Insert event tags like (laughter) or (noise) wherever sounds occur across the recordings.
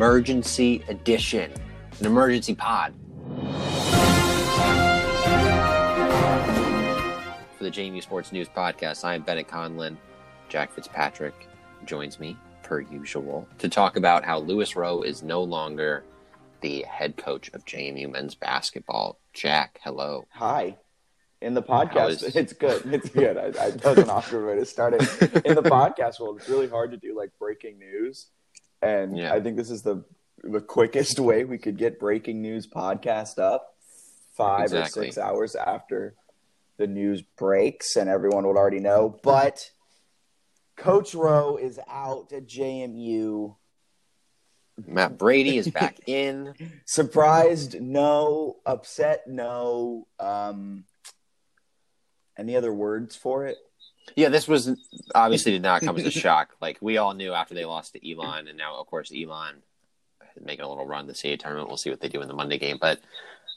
Emergency edition, an emergency pod. For the JMU Sports News Podcast, I am Bennett Conlin. Jack Fitzpatrick joins me, per usual, to talk about how Louis Rowe is no longer the head coach of JMU men's basketball. Jack, hello. Hi in the podcast is... it's good it's good I, I, that was an (laughs) awkward way to start it in the podcast world it's really hard to do like breaking news and yeah. i think this is the the quickest way we could get breaking news podcast up five exactly. or six hours after the news breaks and everyone would already know but coach rowe is out at jmu matt brady is back (laughs) in surprised no upset no um any other words for it? Yeah, this was obviously did not come as a (laughs) shock. Like we all knew after they lost to Elon, and now of course Elon making a little run the CAA tournament. We'll see what they do in the Monday game. But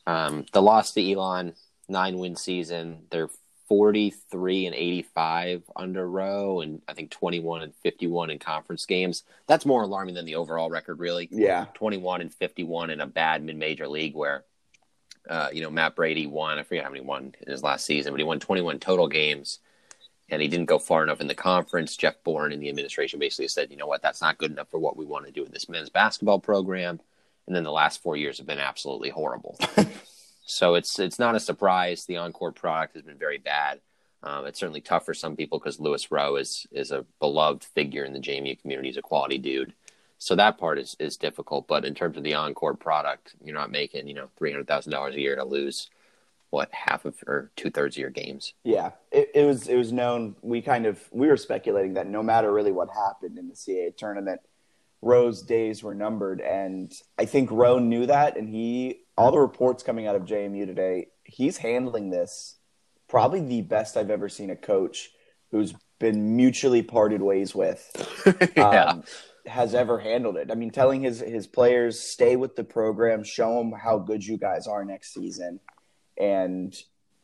um, the loss to Elon, nine win season. They're forty three and eighty five under Rowe, and I think twenty one and fifty one in conference games. That's more alarming than the overall record, really. Yeah, twenty one and fifty one in a bad mid major league where uh, you know, Matt Brady won, I forget how many won in his last season, but he won 21 total games and he didn't go far enough in the conference. Jeff Bourne and the administration basically said, you know what, that's not good enough for what we want to do in this men's basketball program. And then the last four years have been absolutely horrible. (laughs) so it's it's not a surprise. The encore product has been very bad. Um, it's certainly tough for some people because Louis Rowe is is a beloved figure in the JMU community. He's a quality dude. So that part is is difficult. But in terms of the encore product, you're not making you know three hundred thousand dollars a year to lose what half of or two thirds of your games. Yeah, it, it, was it was known. We kind of we were speculating that no matter really what happened in the CAA tournament, Rowe's days were numbered, and I think Rowe knew that, and he all the reports coming out of JMU today, he's handling this probably the best I've ever seen a coach who's been mutually parted ways with. (laughs) yeah. Um, has ever handled it. I mean, telling his his players stay with the program, show them how good you guys are next season, and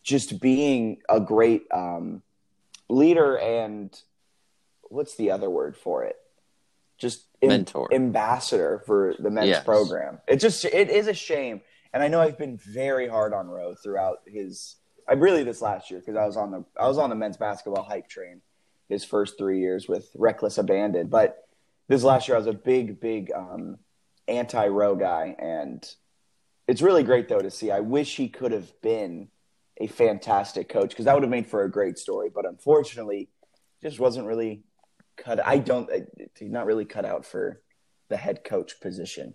just being a great um, leader and what's the other word for it? Just mentor, ambassador for the men's yes. program. It just it is a shame, and I know I've been very hard on Rowe throughout his. I really this last year because I was on the I was on the men's basketball hype train his first three years with reckless abandon, but this last year I was a big, big um, anti-Rowe guy, and it's really great though to see. I wish he could have been a fantastic coach because that would have made for a great story. But unfortunately, just wasn't really cut. I don't. Not really cut out for the head coach position.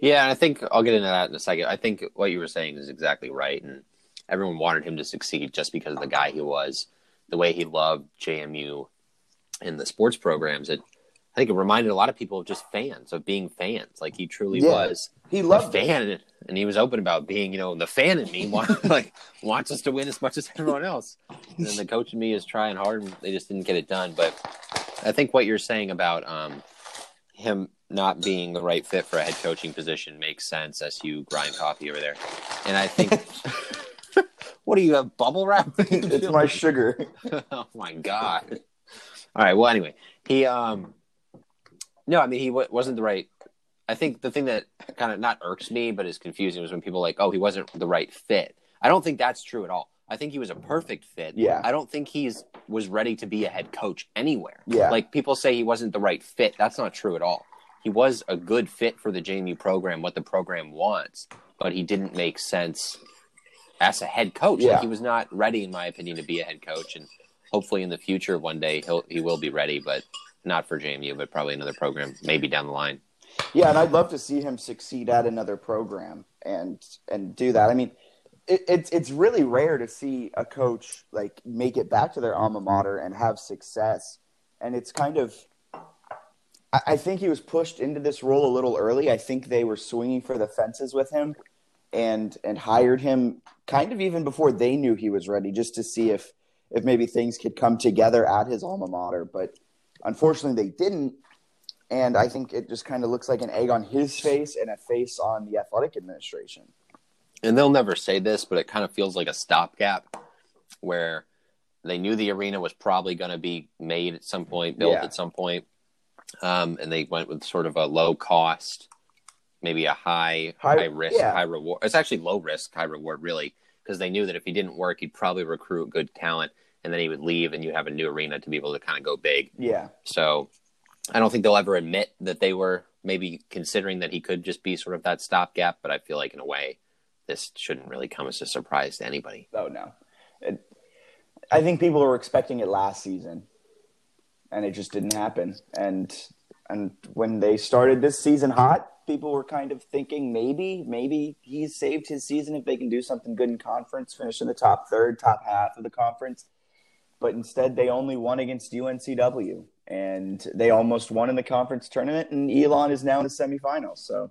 Yeah, and I think I'll get into that in a second. I think what you were saying is exactly right, and everyone wanted him to succeed just because of the guy he was, the way he loved JMU and the sports programs. It I think it reminded a lot of people of just fans of being fans. Like he truly yeah, was. He loved a fan, it. and he was open about being, you know, the fan in me (laughs) want, like wants us to win as much as everyone else. And then the coach in me is trying hard, and they just didn't get it done. But I think what you're saying about um, him not being the right fit for a head coaching position makes sense as you grind coffee over there. And I think. (laughs) what do you have bubble wrap? (laughs) it's my sugar. oh my god! All right. Well, anyway, he um no, I mean he w- wasn't the right. I think the thing that kind of not irks me, but is confusing, was when people like, "Oh, he wasn't the right fit." I don't think that's true at all. I think he was a perfect fit. Yeah. I don't think he's was ready to be a head coach anywhere. Yeah. Like people say he wasn't the right fit. That's not true at all. He was a good fit for the JMU program, what the program wants, but he didn't make sense as a head coach. Yeah. Like he was not ready, in my opinion, to be a head coach. And hopefully in the future, one day he'll he will be ready. But not for JMU, but probably another program, maybe down the line. Yeah, and I'd love to see him succeed at another program and and do that. I mean, it, it's it's really rare to see a coach like make it back to their alma mater and have success, and it's kind of. I, I think he was pushed into this role a little early. I think they were swinging for the fences with him, and and hired him kind of even before they knew he was ready, just to see if if maybe things could come together at his alma mater. But Unfortunately, they didn't. And I think it just kind of looks like an egg on his face and a face on the athletic administration. And they'll never say this, but it kind of feels like a stopgap where they knew the arena was probably going to be made at some point, built yeah. at some point. Um, and they went with sort of a low cost, maybe a high high, high risk, yeah. high reward. It's actually low risk, high reward, really, because they knew that if he didn't work, he'd probably recruit good talent and then he would leave and you have a new arena to be able to kind of go big. Yeah. So I don't think they'll ever admit that they were maybe considering that he could just be sort of that stopgap, but I feel like in a way this shouldn't really come as a surprise to anybody. Oh no. It, I think people were expecting it last season and it just didn't happen. And and when they started this season hot, people were kind of thinking maybe, maybe he's saved his season if they can do something good in conference, finish in the top third, top half of the conference but instead they only won against UNCW, and they almost won in the conference tournament. And Elon is now in the semifinals. So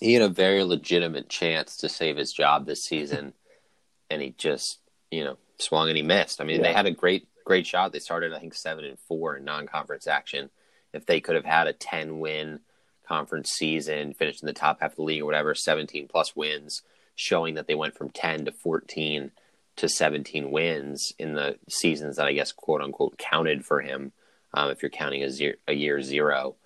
he had a very legitimate chance to save his job this season, (laughs) and he just you know swung and he missed. I mean, yeah. they had a great great shot. They started I think seven and four in non-conference action. If they could have had a ten win conference season, finished in the top half of the league or whatever, seventeen plus wins, showing that they went from ten to fourteen to 17 wins in the seasons that I guess quote unquote counted for him. Um, if you're counting a, zero, a year zero,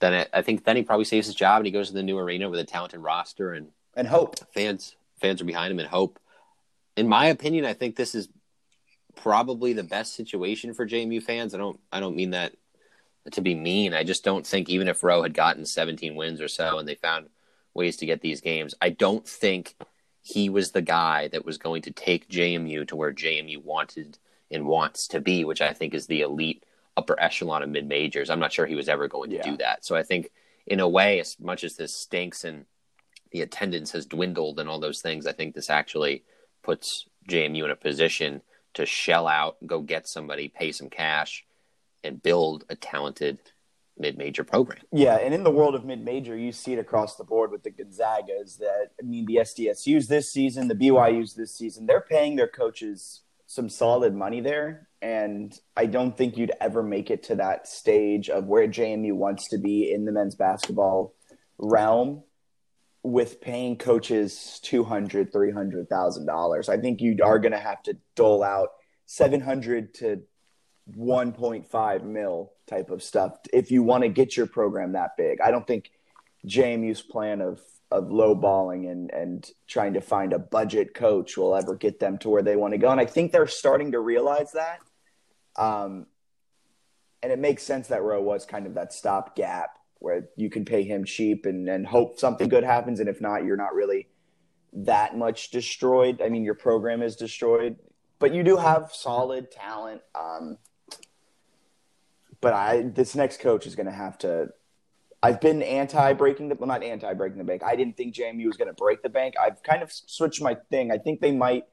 then it, I think then he probably saves his job and he goes to the new arena with a talented roster and and hope fans fans are behind him and hope. In my opinion, I think this is probably the best situation for JMU fans. I don't I don't mean that to be mean. I just don't think even if Rowe had gotten 17 wins or so and they found ways to get these games, I don't think he was the guy that was going to take JMU to where JMU wanted and wants to be, which I think is the elite upper echelon of mid majors. I'm not sure he was ever going to yeah. do that. So I think, in a way, as much as this stinks and the attendance has dwindled and all those things, I think this actually puts JMU in a position to shell out, go get somebody, pay some cash, and build a talented mid-major program. Yeah, and in the world of mid-major, you see it across the board with the Gonzagas. That I mean, the SDSU's this season, the BYU's this season, they're paying their coaches some solid money there, and I don't think you'd ever make it to that stage of where JMU wants to be in the men's basketball realm with paying coaches two hundred, three hundred thousand dollars. I think you are going to have to dole out seven hundred to 1.5 mil type of stuff if you want to get your program that big. I don't think JMU's plan of of low balling and and trying to find a budget coach will ever get them to where they want to go. And I think they're starting to realize that. Um, and it makes sense that Rowe was kind of that stopgap where you can pay him cheap and, and hope something good happens. And if not, you're not really that much destroyed. I mean, your program is destroyed, but you do have solid talent. Um, but I this next coach is going to have to. I've been anti breaking the well, not anti breaking the bank. I didn't think JMU was going to break the bank. I've kind of switched my thing. I think they might.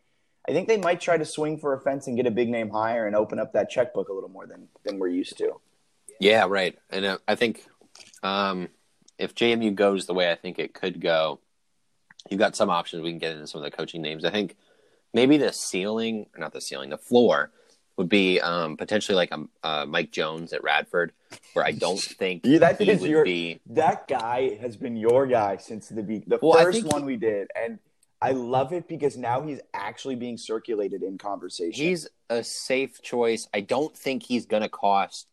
I think they might try to swing for a fence and get a big name higher and open up that checkbook a little more than than we're used to. Yeah, right. And uh, I think um, if JMU goes the way I think it could go, you've got some options. We can get into some of the coaching names. I think maybe the ceiling, not the ceiling, the floor would be um, potentially like a, uh, Mike Jones at Radford, where I don't (laughs) think yeah, that he would your, be. That guy has been your guy since the the well, first one we did, and I love it because now he's actually being circulated in conversation. He's a safe choice. I don't think he's going to cost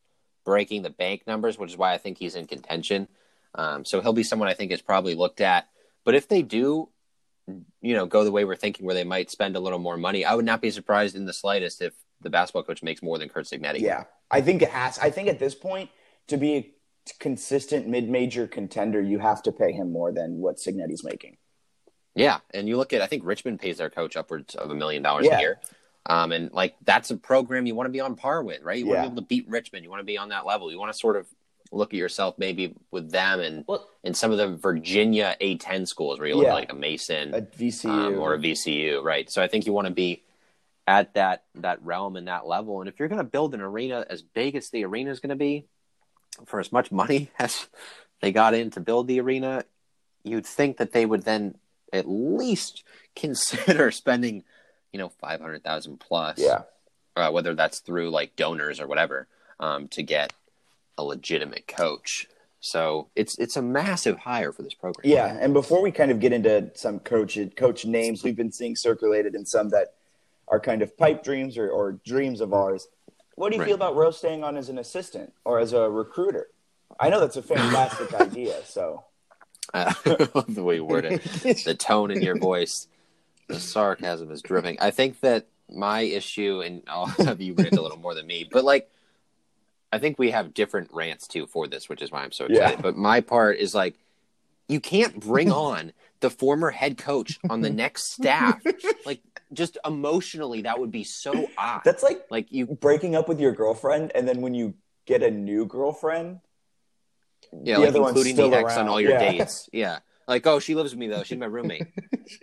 breaking the bank numbers, which is why I think he's in contention. Um, so he'll be someone I think is probably looked at. But if they do, you know, go the way we're thinking, where they might spend a little more money, I would not be surprised in the slightest if the basketball coach makes more than Curt Cignetti. Yeah, I think it has. I think at this point, to be a consistent mid-major contender, you have to pay him more than what Cignetti's making. Yeah, and you look at I think Richmond pays their coach upwards of a million dollars a year. Um, and like that's a program you want to be on par with, right? You want to be able to beat Richmond. You want to be on that level. You want to sort of look at yourself maybe with them and well, in some of the Virginia A10 schools where you look yeah. like a Mason, a VCU, um, or a VCU, right? So I think you want to be at that that realm and that level. And if you're going to build an arena as big as the arena is going to be, for as much money (laughs) as they got in to build the arena, you'd think that they would then at least (laughs) consider spending, you know, five hundred thousand plus. Yeah. Uh, whether that's through like donors or whatever, um, to get a legitimate coach. So it's it's a massive hire for this program. Yeah, and before we kind of get into some coach coach names we've been seeing circulated and some that are kind of pipe dreams or, or dreams of ours. What do you right. feel about Rowe staying on as an assistant or as a recruiter? I know that's a fantastic (laughs) idea. So uh, the way you word it, the tone in your voice, the sarcasm is dripping. I think that my issue, and I'll have you rant a little more than me, but like I think we have different rants too for this, which is why I'm so excited. Yeah. But my part is like, you can't bring (laughs) on the former head coach on the (laughs) next staff. like, (laughs) just emotionally, that would be so odd. That's like like you breaking up with your girlfriend, and then when you get a new girlfriend, yeah, the like including the ex around. on all your yeah. dates. Yeah, like oh, she lives with me though. She's my roommate.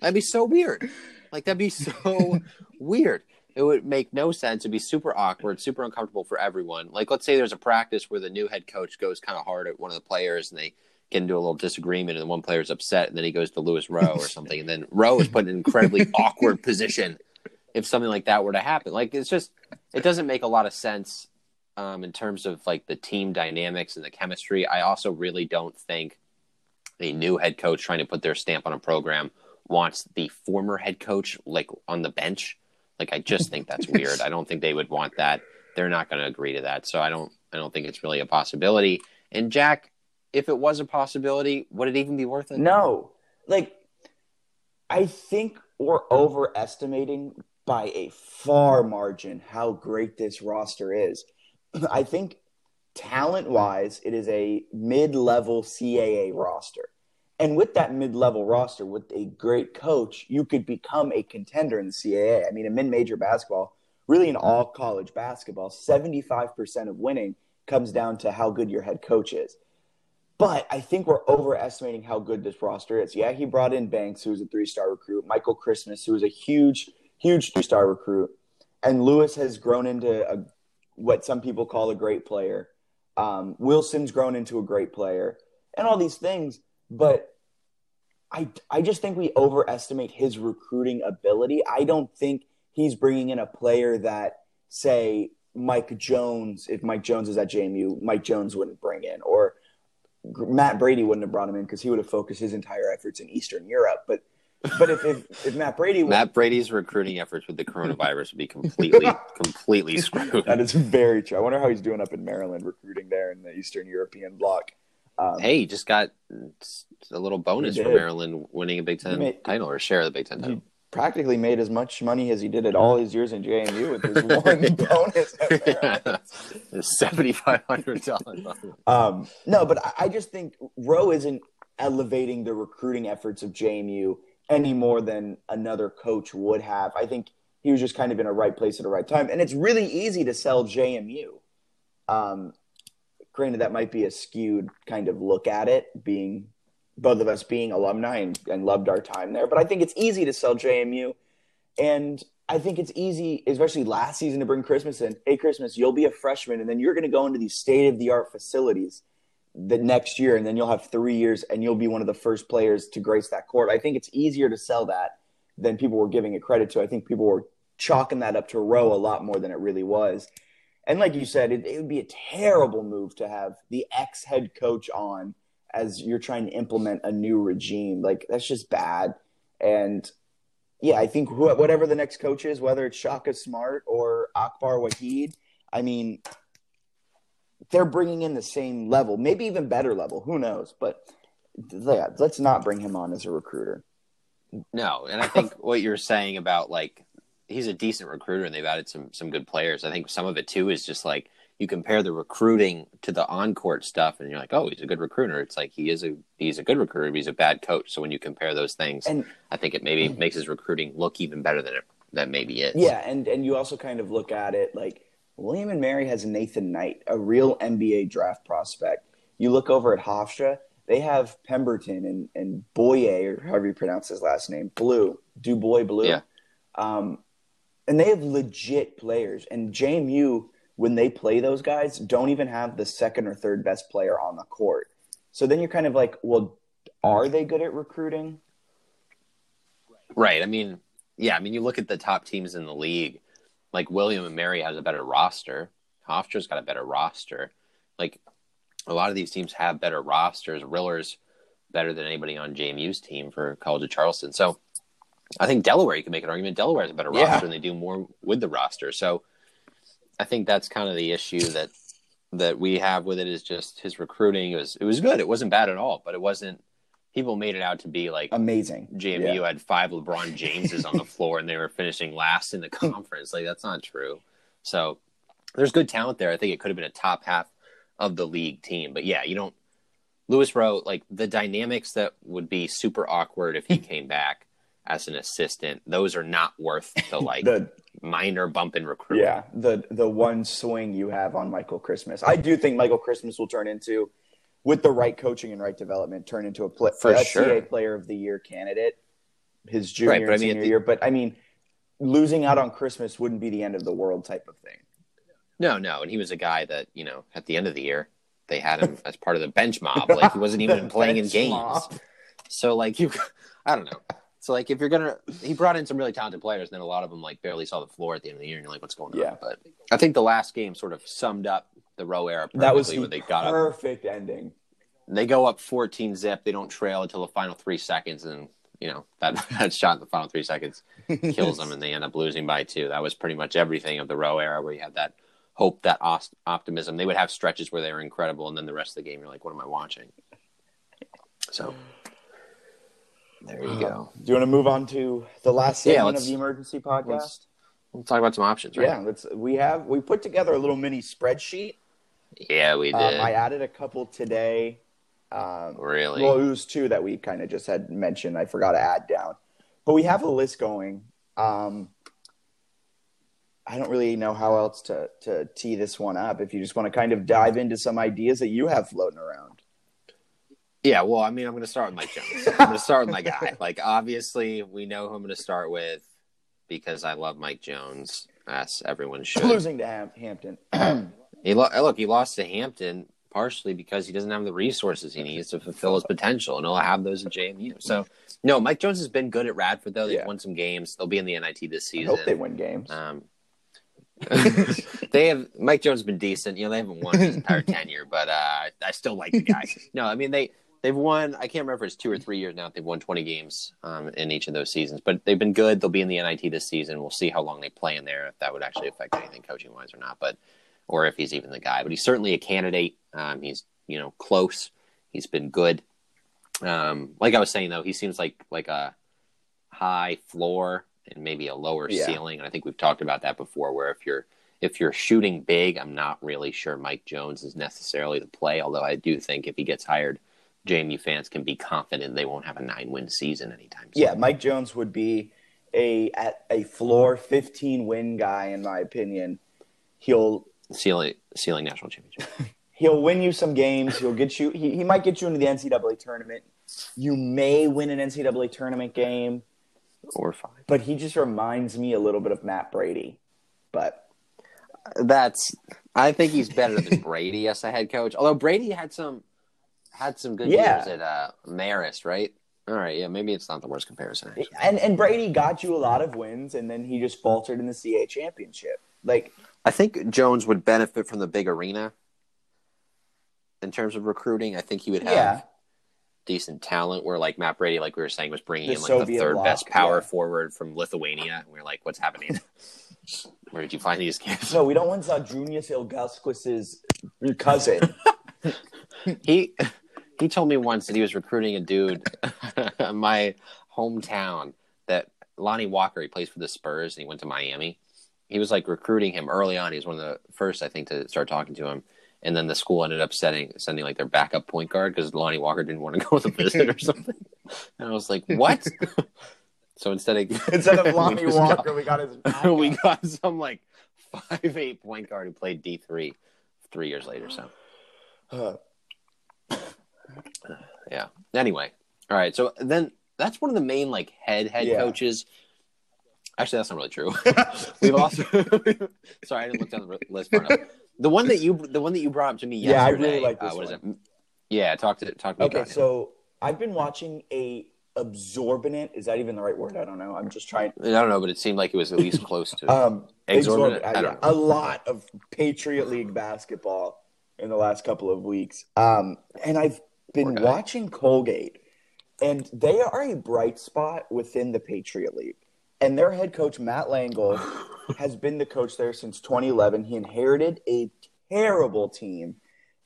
that'd be so weird. Like that'd be so (laughs) weird it would make no sense. It'd be super awkward, super uncomfortable for everyone. Like, let's say there's a practice where the new head coach goes kind of hard at one of the players and they get into a little disagreement, and one player's upset, and then he goes to Louis Rowe or something, and then Rowe is put in an incredibly (laughs) awkward position if something like that were to happen. Like, it's just, it doesn't make a lot of sense um, in terms of like the team dynamics and the chemistry. I also really don't think a new head coach trying to put their stamp on a program wants the former head coach like on the bench like I just think that's weird. I don't think they would want that. They're not going to agree to that. So I don't I don't think it's really a possibility. And Jack, if it was a possibility, would it even be worth it? No. Like I think we're mm-hmm. overestimating by a far margin how great this roster is. (clears throat) I think talent wise, it is a mid level CAA roster. And with that mid level roster, with a great coach, you could become a contender in the CAA. I mean, in mid major basketball, really in all college basketball, 75% of winning comes down to how good your head coach is. But I think we're overestimating how good this roster is. Yeah, he brought in Banks, who was a three star recruit, Michael Christmas, who was a huge, huge three star recruit. And Lewis has grown into a, what some people call a great player. Um, Wilson's grown into a great player, and all these things but I I just think we overestimate his recruiting ability. I don't think he's bringing in a player that say Mike Jones, if Mike Jones is at JMU, Mike Jones wouldn't bring in, or Matt Brady wouldn't have brought him in because he would have focused his entire efforts in Eastern Europe. But but if if, if Matt Brady would, Matt Brady's recruiting efforts with the coronavirus would be completely (laughs) completely screwed. That is very true. I wonder how he's doing up in Maryland recruiting there in the Eastern European block. Um, hey, just got a little bonus for Maryland winning a Big Ten made, title or share of the Big Ten title. Practically made as much money as he did at all his years in JMU with his (laughs) one bonus. (laughs) Seventy five hundred dollars. Um, no, but I, I just think Rowe isn't elevating the recruiting efforts of JMU any more than another coach would have. I think he was just kind of in a right place at the right time. And it's really easy to sell JMU. Um, granted, that might be a skewed kind of look at it, being both of us being alumni and, and loved our time there. But I think it's easy to sell JMU. And I think it's easy, especially last season, to bring Christmas in. Hey, Christmas, you'll be a freshman, and then you're going to go into these state of the art facilities the next year, and then you'll have three years, and you'll be one of the first players to grace that court. I think it's easier to sell that than people were giving it credit to. I think people were chalking that up to Rowe a lot more than it really was. And like you said, it, it would be a terrible move to have the ex head coach on as you're trying to implement a new regime. Like that's just bad. And yeah, I think wh- whatever the next coach is, whether it's Shaka Smart or Akbar Wahid, I mean, they're bringing in the same level, maybe even better level. Who knows? But yeah, let's not bring him on as a recruiter. No, and I think what you're saying about like he's a decent recruiter and they've added some some good players. I think some of it too is just like you compare the recruiting to the on court stuff and you're like, oh, he's a good recruiter. It's like he is a he's a good recruiter, but he's a bad coach. So when you compare those things, and, I think it maybe makes his recruiting look even better than it that maybe is. Yeah, and and you also kind of look at it like William and Mary has Nathan Knight, a real NBA draft prospect. You look over at Hofstra, they have Pemberton and and Boye or however you pronounce his last name, Blue, Dubois Blue. Yeah. Um, and they have legit players. And JMU, when they play those guys, don't even have the second or third best player on the court. So then you're kind of like, well, are they good at recruiting? Right. I mean, yeah. I mean, you look at the top teams in the league. Like William and Mary has a better roster. Hofstra's got a better roster. Like a lot of these teams have better rosters. Riller's better than anybody on JMU's team for College of Charleston. So I think Delaware, you can make an argument. Delaware has a better yeah. roster and they do more with the roster. So I think that's kind of the issue that that we have with it is just his recruiting. It was it was good. It wasn't bad at all, but it wasn't. People made it out to be like amazing. JMU yeah. had five LeBron Jameses on the (laughs) floor and they were finishing last in the conference. Like that's not true. So there's good talent there. I think it could have been a top half of the league team, but yeah, you don't. Louis Rowe, like the dynamics that would be super awkward if he (laughs) came back as an assistant, those are not worth the (laughs) like the, minor bump in recruitment. Yeah, the the one swing you have on Michael Christmas. I do think Michael Christmas will turn into, with the right coaching and right development, turn into a, play, For a sure. CAA Player of the Year candidate. His junior right, and I mean, senior the, year, but I mean, losing out on Christmas wouldn't be the end of the world type of thing. No, no, and he was a guy that you know at the end of the year they had him (laughs) as part of the bench mob. Like he wasn't even (laughs) playing in games. Mob. So like you, (laughs) I don't know. So like if you're gonna, he brought in some really talented players, and then a lot of them like barely saw the floor at the end of the year, and you're like, what's going on? Yeah. But I think the last game sort of summed up the Rowe era. That was the they got perfect up, ending. They go up 14 zip. They don't trail until the final three seconds, and you know that (laughs) that shot in the final three seconds kills them, and they end up losing by two. That was pretty much everything of the Rowe era, where you had that hope, that optimism. They would have stretches where they were incredible, and then the rest of the game, you're like, what am I watching? So there you go. Do you want to move on to the last segment yeah, of the emergency podcast? Let's, we'll talk about some options, right? Yeah, let's. We have we put together a little mini spreadsheet. Yeah, we um, did. Um, I added a couple today. Um, really? Well, it was two that we kind of just had mentioned. I forgot to add down, but we have a list going. Um, I don't really know how else to to tee this one up. If you just want to kind of dive into some ideas that you have floating around. Yeah, well, I mean, I'm going to start with Mike Jones. I'm going to start with my guy. (laughs) Like, obviously, we know who I'm going to start with because I love Mike Jones, as everyone should. Losing to Ham- Hampton. (clears throat) he lo- look, he lost to Hampton partially because he doesn't have the resources he needs to fulfill his potential, and he'll have those at JMU. So, no, Mike Jones has been good at Radford, though. They've yeah. won some games. They'll be in the NIT this season. I hope they win games. Um, (laughs) they have Mike Jones has been decent. You know, they haven't won his entire (laughs) tenure, but uh, I still like the guy. No, I mean they they've won. I can't remember it's two or three years now. They've won 20 games um, in each of those seasons, but they've been good. They'll be in the NIT this season. We'll see how long they play in there, if that would actually affect anything coaching wise or not, but or if he's even the guy. But he's certainly a candidate. Um, he's you know close. He's been good. Um, like I was saying though, he seems like like a high floor and maybe a lower yeah. ceiling. And I think we've talked about that before. Where if you're if you're shooting big, I'm not really sure Mike Jones is necessarily the play. Although I do think if he gets hired JMU fans can be confident they won't have a nine win season anytime soon. Yeah, Mike Jones would be a at a floor 15 win guy in my opinion. He'll ceiling ceiling national championship. (laughs) he'll win you some games. He'll get you. He, he might get you into the NCAA tournament. You may win an NCAA tournament game or five. But he just reminds me a little bit of Matt Brady. But that's I think he's better than Brady as a head coach. Although Brady had some had some good yeah. years at uh, Marist, right? All right, yeah, maybe it's not the worst comparison. Actually. And and Brady got you a lot of wins, and then he just faltered in the CAA championship. Like I think Jones would benefit from the big arena in terms of recruiting. I think he would have yeah. decent talent. Where like Matt Brady, like we were saying, was bringing the in like Soviet the third lock, best power yeah. forward from Lithuania. And we are like, what's happening? (laughs) Where did you find these kids? No, we don't want Zydrunas Ilgauskas' cousin. (laughs) he he told me once that he was recruiting a dude (laughs) in my hometown that Lonnie Walker. He plays for the Spurs and he went to Miami. He was like recruiting him early on. He was one of the first, I think, to start talking to him. And then the school ended up setting sending like their backup point guard because Lonnie Walker didn't want to go with a visit or something. And I was like, "What?" (laughs) So instead of (laughs) instead of Lonnie we Walker, got, we got his. we got some like five eight point guard who played D three three years later. So, uh. (sighs) yeah. Anyway, all right. So then that's one of the main like head head yeah. coaches. Actually, that's not really true. (laughs) We've also (laughs) sorry, I didn't look down the list far enough. The one that you the one that you brought up to me yesterday. Yeah, I really like this uh, what one. is it? Yeah, talk to talk to. Okay, so I've been watching a absorbent. Is that even the right word? I don't know. I'm just trying. I don't know, but it seemed like it was at least close to (laughs) um, exorbitant. exorbitant a lot of Patriot League basketball in the last couple of weeks, um, and I've been watching Colgate, and they are a bright spot within the Patriot League. And their head coach Matt Langel (laughs) has been the coach there since 2011. He inherited a terrible team,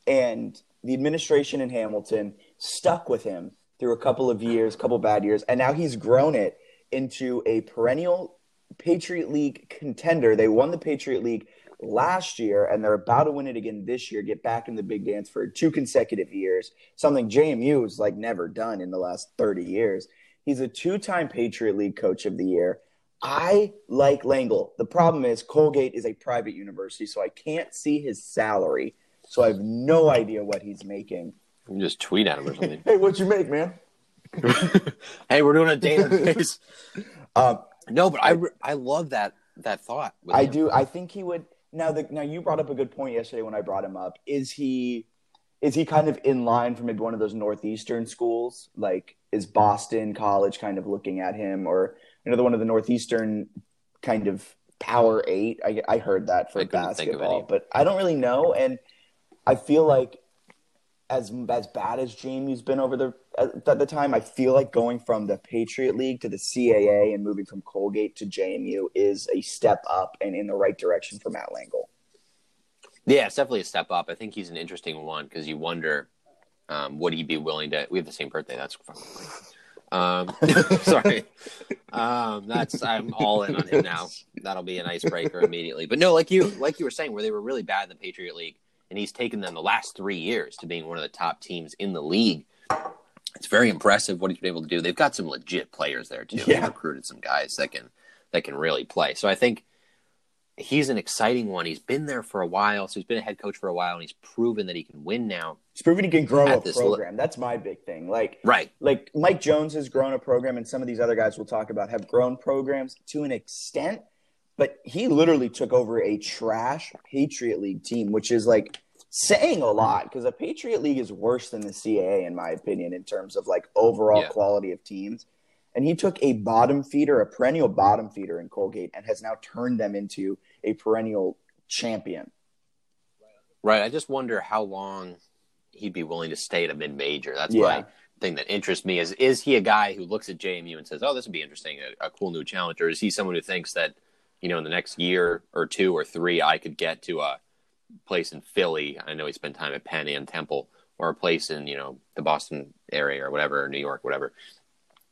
and the administration in Hamilton stuck with him through a couple of years, couple bad years, and now he's grown it into a perennial Patriot League contender. They won the Patriot League last year, and they're about to win it again this year. Get back in the big dance for two consecutive years, something JMU has like never done in the last thirty years. He's a two-time Patriot League Coach of the Year. I like Langel. The problem is Colgate is a private university, so I can't see his salary. So I have no idea what he's making. You just tweet at him or something. (laughs) hey, what'd you make, man? (laughs) hey, we're doing a day database. (laughs) um, no, but I I love that that thought. I him. do. I think he would. Now, the now you brought up a good point yesterday when I brought him up. Is he is he kind of in line for maybe one of those northeastern schools? Like, is Boston College kind of looking at him, or another one of the northeastern kind of Power Eight? I, I heard that for basketball, but I don't really know, and I feel like as as bad as JMU's been over the at the time, I feel like going from the Patriot League to the CAA and moving from Colgate to JMU is a step up and in the right direction for Matt Langel. Yeah, it's definitely a step up. I think he's an interesting one because you wonder um, would he be willing to? We have the same birthday. That's um, (laughs) sorry. Um, that's I'm all in on him now. That'll be an icebreaker immediately. But no, like you like you were saying, where they were really bad in the Patriot League and he's taken them the last three years to being one of the top teams in the league. It's very impressive what he's been able to do. They've got some legit players there too. Yeah. They've recruited some guys that can that can really play. So I think he's an exciting one. He's been there for a while, so he's been a head coach for a while, and he's proven that he can win now. He's proven he can grow a program. That's my big thing. Like right, like Mike Jones has grown a program, and some of these other guys we'll talk about have grown programs to an extent but he literally took over a trash Patriot League team, which is like saying a mm-hmm. lot because the Patriot League is worse than the CAA in my opinion in terms of like overall yeah. quality of teams. And he took a bottom feeder, a perennial bottom feeder in Colgate, and has now turned them into a perennial champion. Right. I just wonder how long he'd be willing to stay at a mid major. That's yeah. my thing that interests me. Is is he a guy who looks at JMU and says, "Oh, this would be interesting, a, a cool new challenge," or is he someone who thinks that you know, in the next year or two or three, I could get to a place in Philly. I know he spent time at Penn and Temple, or a place in you know the Boston area or whatever, or New York, whatever.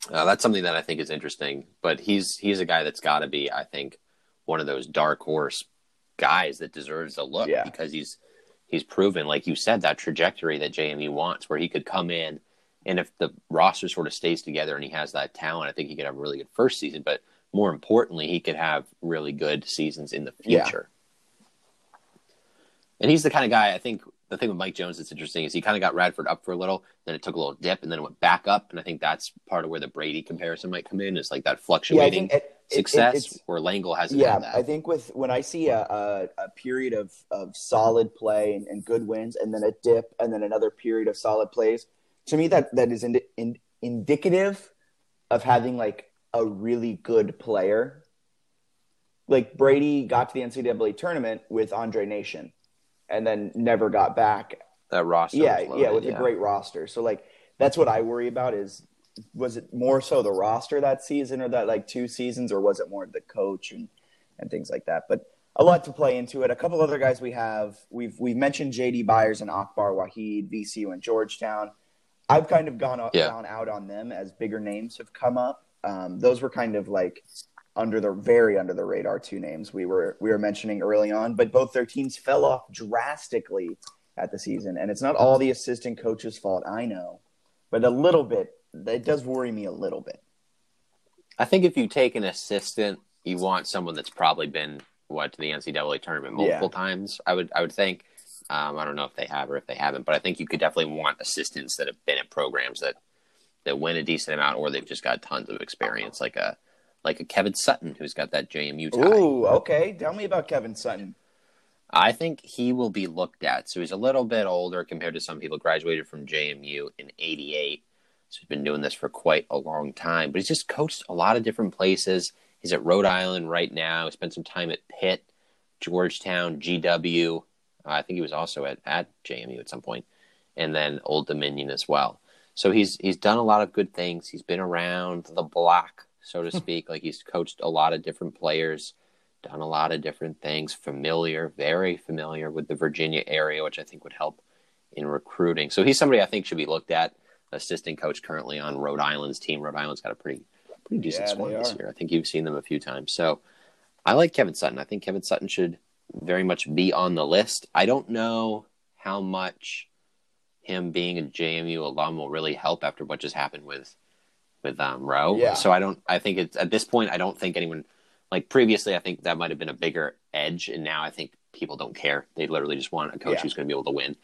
Uh, that's something that I think is interesting. But he's he's a guy that's got to be, I think, one of those dark horse guys that deserves a look yeah. because he's he's proven, like you said, that trajectory that JMU wants, where he could come in And if the roster sort of stays together and he has that talent, I think he could have a really good first season. But more importantly, he could have really good seasons in the future. Yeah. And he's the kind of guy I think the thing with Mike Jones that's interesting is he kind of got Radford up for a little, then it took a little dip, and then it went back up. And I think that's part of where the Brady comparison might come in is like that fluctuating yeah, it, success it, where Langel hasn't yeah, I think with when I see a, a, a period of, of solid play and, and, good wins, and then a dip, and then another period of solid plays, to me that that is in, in, indicative of having like a really good player. Like Brady got to the NCAA tournament with Andre Nation and then never got back. That roster, yeah, loaded, yeah, with yeah. a great roster. So like that's what I worry about is was it more so the roster that season or that like two seasons or was it more the coach and and things like that? But a lot to play into it. A couple other guys we have we've we've mentioned JD Byers and Akbar Wahid, VCU and Georgetown. I've kind of gone, yeah. gone out on them as bigger names have come up. Um, those were kind of like under the very under the radar two names we were we were mentioning early on, but both their teams fell off drastically at the season, and it's not all the assistant coach's fault. I know, but a little bit. It does worry me a little bit. I think if you take an assistant, you want someone that's probably been what to the NCAA tournament multiple yeah. times. I would I would think. Um, I don't know if they have or if they haven't, but I think you could definitely want assistants that have been at programs that that win a decent amount, or they've just got tons of experience, like a like a Kevin Sutton who's got that JMU tie. Ooh, okay. Tell me about Kevin Sutton. I think he will be looked at. So he's a little bit older compared to some people. Graduated from JMU in '88, so he's been doing this for quite a long time. But he's just coached a lot of different places. He's at Rhode Island right now. He spent some time at Pitt, Georgetown, GW. Uh, I think he was also at, at JMU at some point, and then Old Dominion as well. So he's he's done a lot of good things. He's been around the block so to hmm. speak. like he's coached a lot of different players, done a lot of different things, familiar, very familiar with the Virginia area, which I think would help in recruiting. So he's somebody I think should be looked at. Assistant coach currently on Rhode Island's team. Rhode Island's got a pretty pretty decent yeah, squad this year. I think you've seen them a few times. So I like Kevin Sutton. I think Kevin Sutton should very much be on the list. I don't know how much him being a JMU alum will really help after what just happened with with um, Rowe. Yeah. So I don't. I think it's at this point. I don't think anyone like previously. I think that might have been a bigger edge, and now I think people don't care. They literally just want a coach yeah. who's going to be able to win.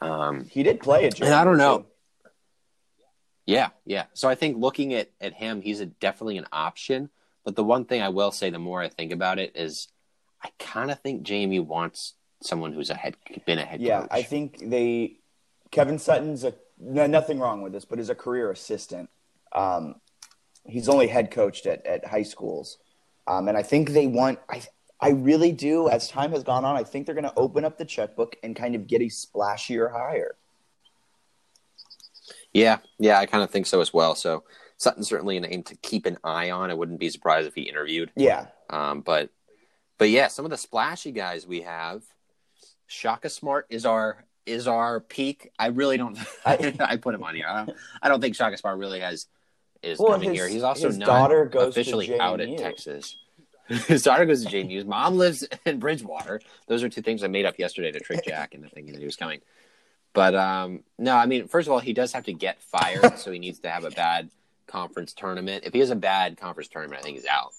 Um, he did play it, and I don't know. Yeah, yeah. So I think looking at at him, he's a, definitely an option. But the one thing I will say, the more I think about it, is I kind of think JMU wants someone who's a head been a head yeah, coach. I think they Kevin Sutton's a nothing wrong with this, but is a career assistant. Um, he's only head coached at, at high schools. Um, and I think they want, I, I really do, as time has gone on, I think they're going to open up the checkbook and kind of get a splashier hire. Yeah, yeah, I kind of think so as well. So Sutton's certainly a name to keep an eye on. I wouldn't be surprised if he interviewed. Yeah. Um, but, but yeah, some of the splashy guys we have, Shaka Smart is our is our peak. I really don't. (laughs) I, I put him on here. I don't, I don't think Shaka Smart really has is well, coming his, here. He's also not daughter goes officially out at Texas. (laughs) His daughter goes to JMU. His mom lives in Bridgewater. Those are two things I made up yesterday to trick Jack into thinking that he was coming. But um, no, I mean, first of all, he does have to get fired, so he needs to have a bad conference tournament. If he has a bad conference tournament, I think he's out.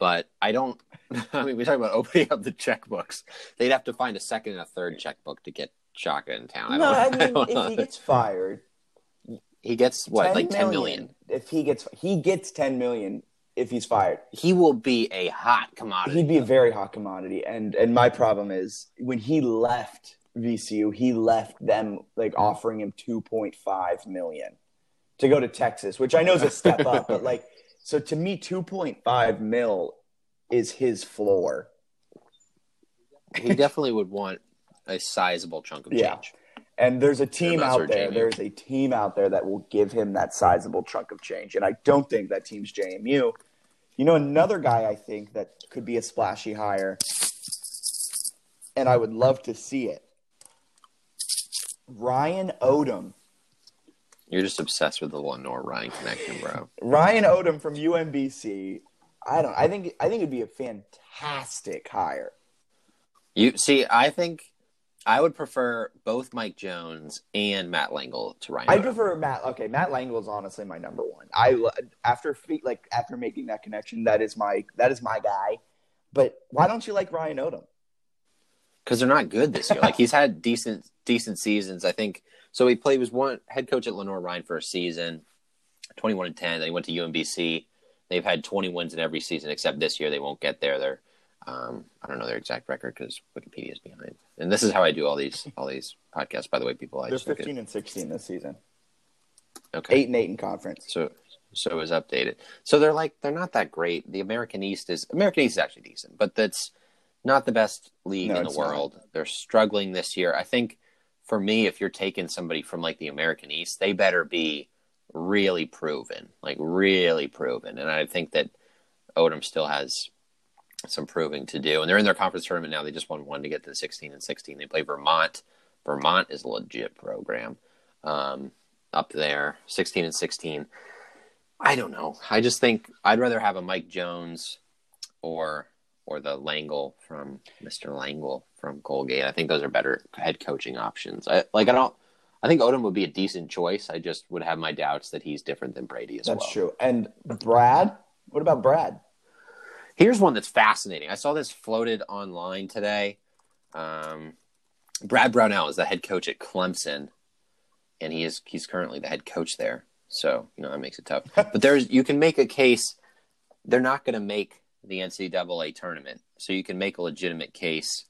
But I don't. (laughs) I mean, we talk about opening up the checkbooks. They'd have to find a second and a third checkbook to get Shaka in town. I no, (laughs) I mean, I if he gets fired, he gets what 10 like ten million. million. If he gets he gets ten million if he's fired. He will be a hot commodity. He'd be a very hot commodity. And and my problem is when he left VCU, he left them like offering him two point five million to go to Texas, which I know is a step up, but (laughs) like so to me, two point five mil is his floor. He definitely would want a sizable chunk of yeah. And there's a team out there. JMU. There's a team out there that will give him that sizable chunk of change. And I don't think that team's JMU. You know, another guy I think that could be a splashy hire, and I would love to see it. Ryan Odom. You're just obsessed with the Lenoir-Rhyne connection, bro. (laughs) Ryan Odom from UMBC. I don't. I think. I think it'd be a fantastic hire. You see, I think I would prefer both Mike Jones and Matt Langel to Ryan. I prefer Matt. Okay, Matt Langel is honestly my number one. I after like after making that connection, that is my that is my guy. But why don't you like Ryan Odom? Because they're not good this year. like he's had decent decent seasons. I think so. He played was one head coach at Lenoir-Rhyne for a season, twenty one and ten. Then he went to UMBC. They've had twenty wins in every season except this year. They won't get there. They're um, I don't know their exact record because Wikipedia is behind. And this is how I do all these all these podcasts. By the way, people, I they're fifteen and sixteen this season. Okay, eight and eight in conference. So so it was updated. So they're like they're not that great. The American East is American East is actually decent, but that's not the best league no, in the world. Not. They're struggling this year. I think for me, if you're taking somebody from like the American East, they better be really proven, like really proven. And I think that Odom still has some proving to do. And they're in their conference tournament now. They just won one to get to the 16 and 16. They play Vermont. Vermont is a legit program um, up there, 16 and 16. I don't know. I just think I'd rather have a Mike Jones or or the Langel from Mr. Langel from Colgate. I think those are better head coaching options. I like I don't I think Odom would be a decent choice. I just would have my doubts that he's different than Brady as That's well. That's true. And Brad? What about Brad? Here's one that's fascinating. I saw this floated online today. Um, Brad Brownell is the head coach at Clemson, and he is he's currently the head coach there. So you know that makes it tough. (laughs) but there's you can make a case. They're not going to make the NCAA tournament, so you can make a legitimate case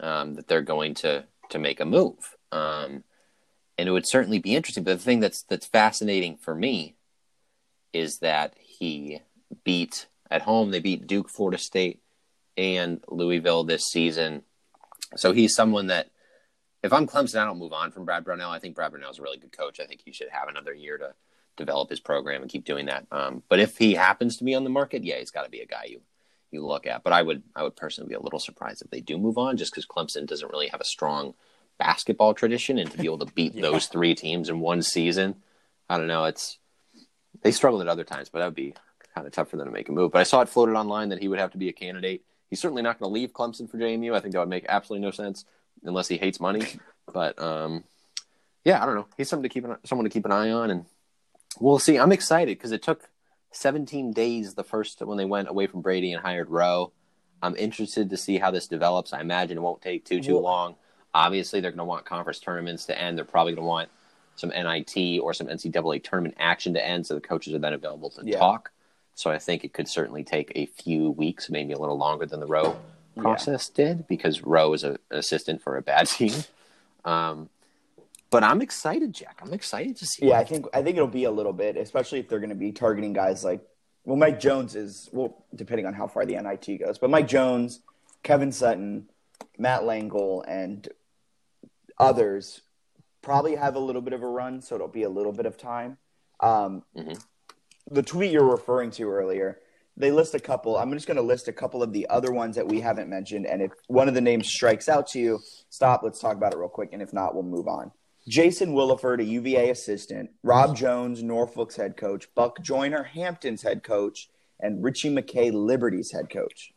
um, that they're going to to make a move. Um, and it would certainly be interesting. But the thing that's that's fascinating for me is that he beat at home, they beat Duke, Florida State, and Louisville this season. So he's someone that, if I'm Clemson, I don't move on from Brad Brownell. I think Brad Brownell is a really good coach. I think he should have another year to develop his program and keep doing that. Um, but if he happens to be on the market, yeah, he's got to be a guy you you look at. But I would I would personally be a little surprised if they do move on, just because Clemson doesn't really have a strong basketball tradition, and to be able to beat (laughs) yeah. those three teams in one season, I don't know. It's they struggled at other times, but that would be kind of tough for them to make a move. But I saw it floated online that he would have to be a candidate. He's certainly not going to leave Clemson for JMU. I think that would make absolutely no sense unless he hates money. (laughs) But um, yeah, I don't know. He's something to keep an, someone to keep an eye on, and we'll see. I'm excited because it took 17 days the first when they went away from Brady and hired Rowe. I'm interested to see how this develops. I imagine it won't take too too long. Obviously, they're going to want conference tournaments to end. They're probably going to want some NIT or some NCAA tournament action to end, so the coaches are then available to yeah. talk. So I think it could certainly take a few weeks, maybe a little longer than the Rowe process yeah. did, because Rowe is a, an assistant for a bad team. Um, but I'm excited, Jack. I'm excited to see. Yeah, I think I think it'll be a little bit, especially if they're going to be targeting guys like well, Mike Jones is well, depending on how far the NIT goes, but Mike Jones, Kevin Sutton, Matt Langel, and others probably have a little bit of a run, so it'll be a little bit of time. Um, mm-hmm the tweet you're referring to earlier, they list a couple. I'm just going to list a couple of the other ones that we haven't mentioned. And if one of the names strikes out to you, stop. Let's talk about it real quick. And if not, we'll move on. Jason Williford, a UVA assistant, Rob Jones, Norfolk's head coach, Buck Joyner, Hampton's head coach, and Ritchie McKay, Liberty's head coach.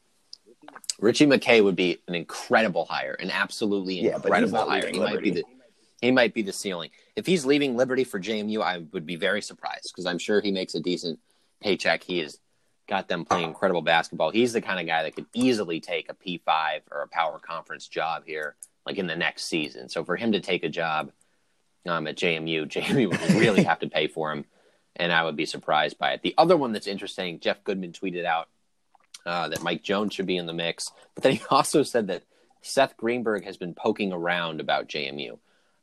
Ritchie McKay would be an incredible hire, an absolutely incredible yeah, hire. He might be the he might be the ceiling. If he's leaving Liberty for JMU, I would be very surprised because I'm sure he makes a decent paycheck. He has got them playing incredible basketball. He's the kind of guy that could easily take a P5 or a power conference job here, like in the next season. So for him to take a job um, at JMU, (laughs) JMU would really have to pay for him, and I would be surprised by it. The other one that's interesting, Jeff Goodman tweeted out uh, that Mike Jones should be in the mix, but then he (laughs) also said that Seth Greenberg has been poking around about JMU.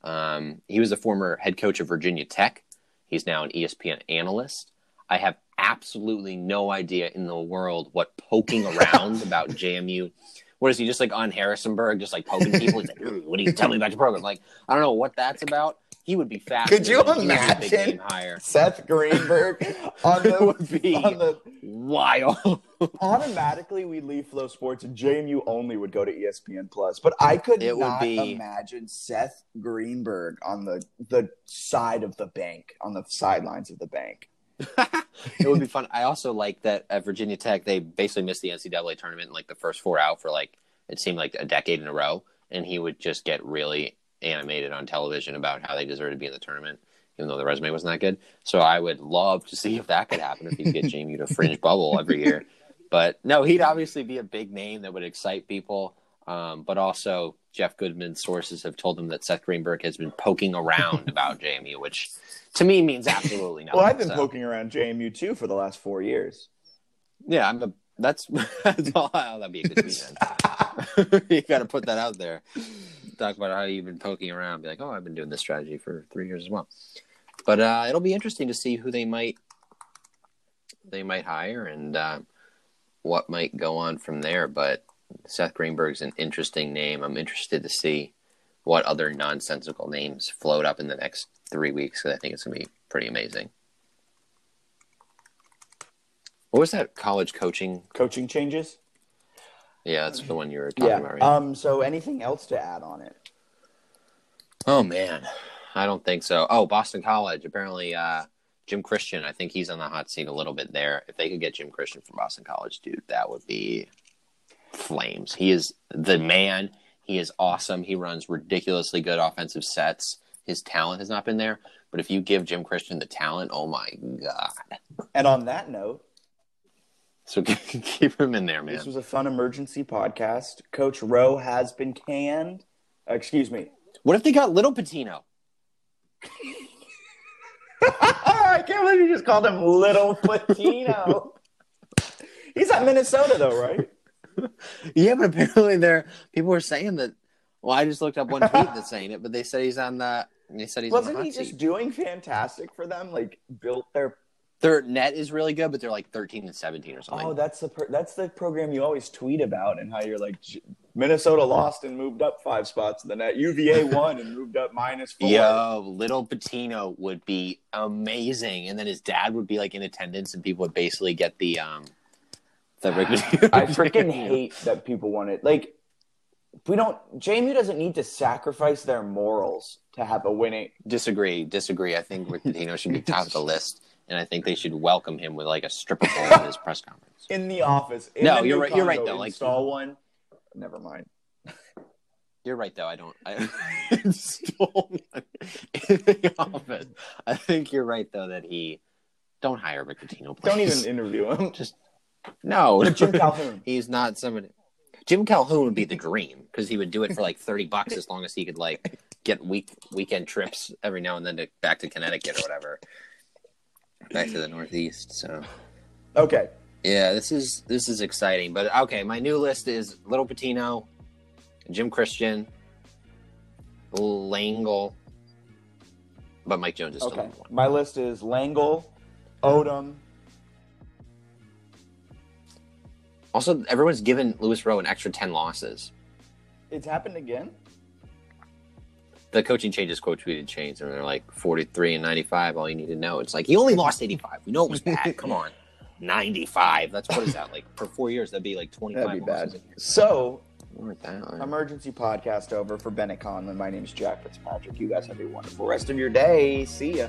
Um, he was a former head coach of Virginia Tech. He's now an ESPN analyst. I have absolutely no idea in the world what poking around (laughs) about JMU. What is he just like on Harrisonburg, just like poking people? He's like, "What do you tell me about your program?" Like, I don't know what that's about. He would be fast. Could you imagine Seth Greenberg (laughs) on the would be on the wild? automatically, we leave FloSports and JMU only would go to ESPN Plus. But I could it not be... imagine Seth Greenberg on the the side of the bank, on the sidelines of the bank. (laughs) it would be fun. I also like that at Virginia Tech they basically missed the NCAA tournament in like the first four out for like it seemed like a decade in a row and he would just get really animated on television about how they deserve to be in the tournament, even though the resume wasn't that good. So I would love to see if that could happen if could get Jamie to fringe bubble every year. But no, he'd obviously be a big name that would excite people. Um, but also, Jeff Goodman's sources have told him that Seth Greenberg has been poking around about JMU, which to me means absolutely nothing. well, I've been so. poking around JMU too for the last four years. Yeah, I'm a, that's (laughs) that's all. Oh, that'd be a good (laughs) you got to put that out there. Talk about how you've been poking around. Be like, oh, I've been doing this strategy for three years as well. But uh, it'll be interesting to see who they might they might hire and uh, what might go on from there. But Seth Greenberg's an interesting name. I'm interested to see what other nonsensical names float up in the next three weeks because I think it's going to be pretty amazing. What was that college coaching? Coaching changes? Yeah, that's the one you were talking yeah. about. Right? Um. So, anything else to add on it? Oh man, I don't think so. Oh, Boston College. Apparently, uh, Jim Christian. I think he's on the hot seat a little bit there. If they could get Jim Christian from Boston College, dude, that would be flames. He is the man. He is awesome. He runs ridiculously good offensive sets. His talent has not been there, but if you give Jim Christian the talent, oh my god! And on that note, so (laughs) keep him in there, man. This was a fun emergency podcast. Coach Rowe has been canned. Uh, excuse me. What if they got Little Pitino? (laughs) I can't believe you just called him Little (laughs) Pitino. He's at Minnesota, though, right? yeah, but apparently there people were saying that. Well, I just looked up one tweet that's saying it, but they said he's on the. They said he's wasn't he just doing fantastic for them? Like built their their net is really good, but they're like thirteen and seventeen or something. Oh, that's the that's the program you always tweet about, and how you're like Minnesota lost and moved up five spots in the net. UVA (laughs) won and moved up minus four. Yo, little Pitino would be amazing, and then his dad would be like in attendance, and people would basically get the um the (sighs) I (laughs) freaking hate that people want it. Like we don't. JMU doesn't need to sacrifice their morals to have a winning. Disagree. Disagree. I think Rick (laughs) Pitino should be top of the list and I think they should welcome him with like a stripper pole at his (laughs) press conference in the office. In no, the you're right. You're right though. Like install one. Never mind. (laughs) You're right though. I don't. I (laughs) install one in the office. I think you're right though that he don't hire Rick Pitino. Don't even interview him. Just no. Jim Calhoun. He's not somebody. Jim Calhoun would be the dream because he would do it for like thirty bucks as long as he could like get week weekend trips every now and then to back to Connecticut or whatever back to the Northeast. So, okay, yeah, this is this is exciting. But okay, my new list is Little Pitino, Jim Christian, Langel, but Mike Jones is still okay. one. My list is Langel, Odom. Also, everyone's given Louis Rowe an extra ten losses. It's happened again the coaching changes quote tweeted change and they're like 43 and 95 all you need to know. It's like he only lost 85 we know it was bad. (laughs) Come on. 95 that's what is that like for four years? That'd be like 25 that'd be bad. So emergency podcast over for bennett conlon. My name is jack fitzpatrick. You guys have a wonderful rest of your day. See ya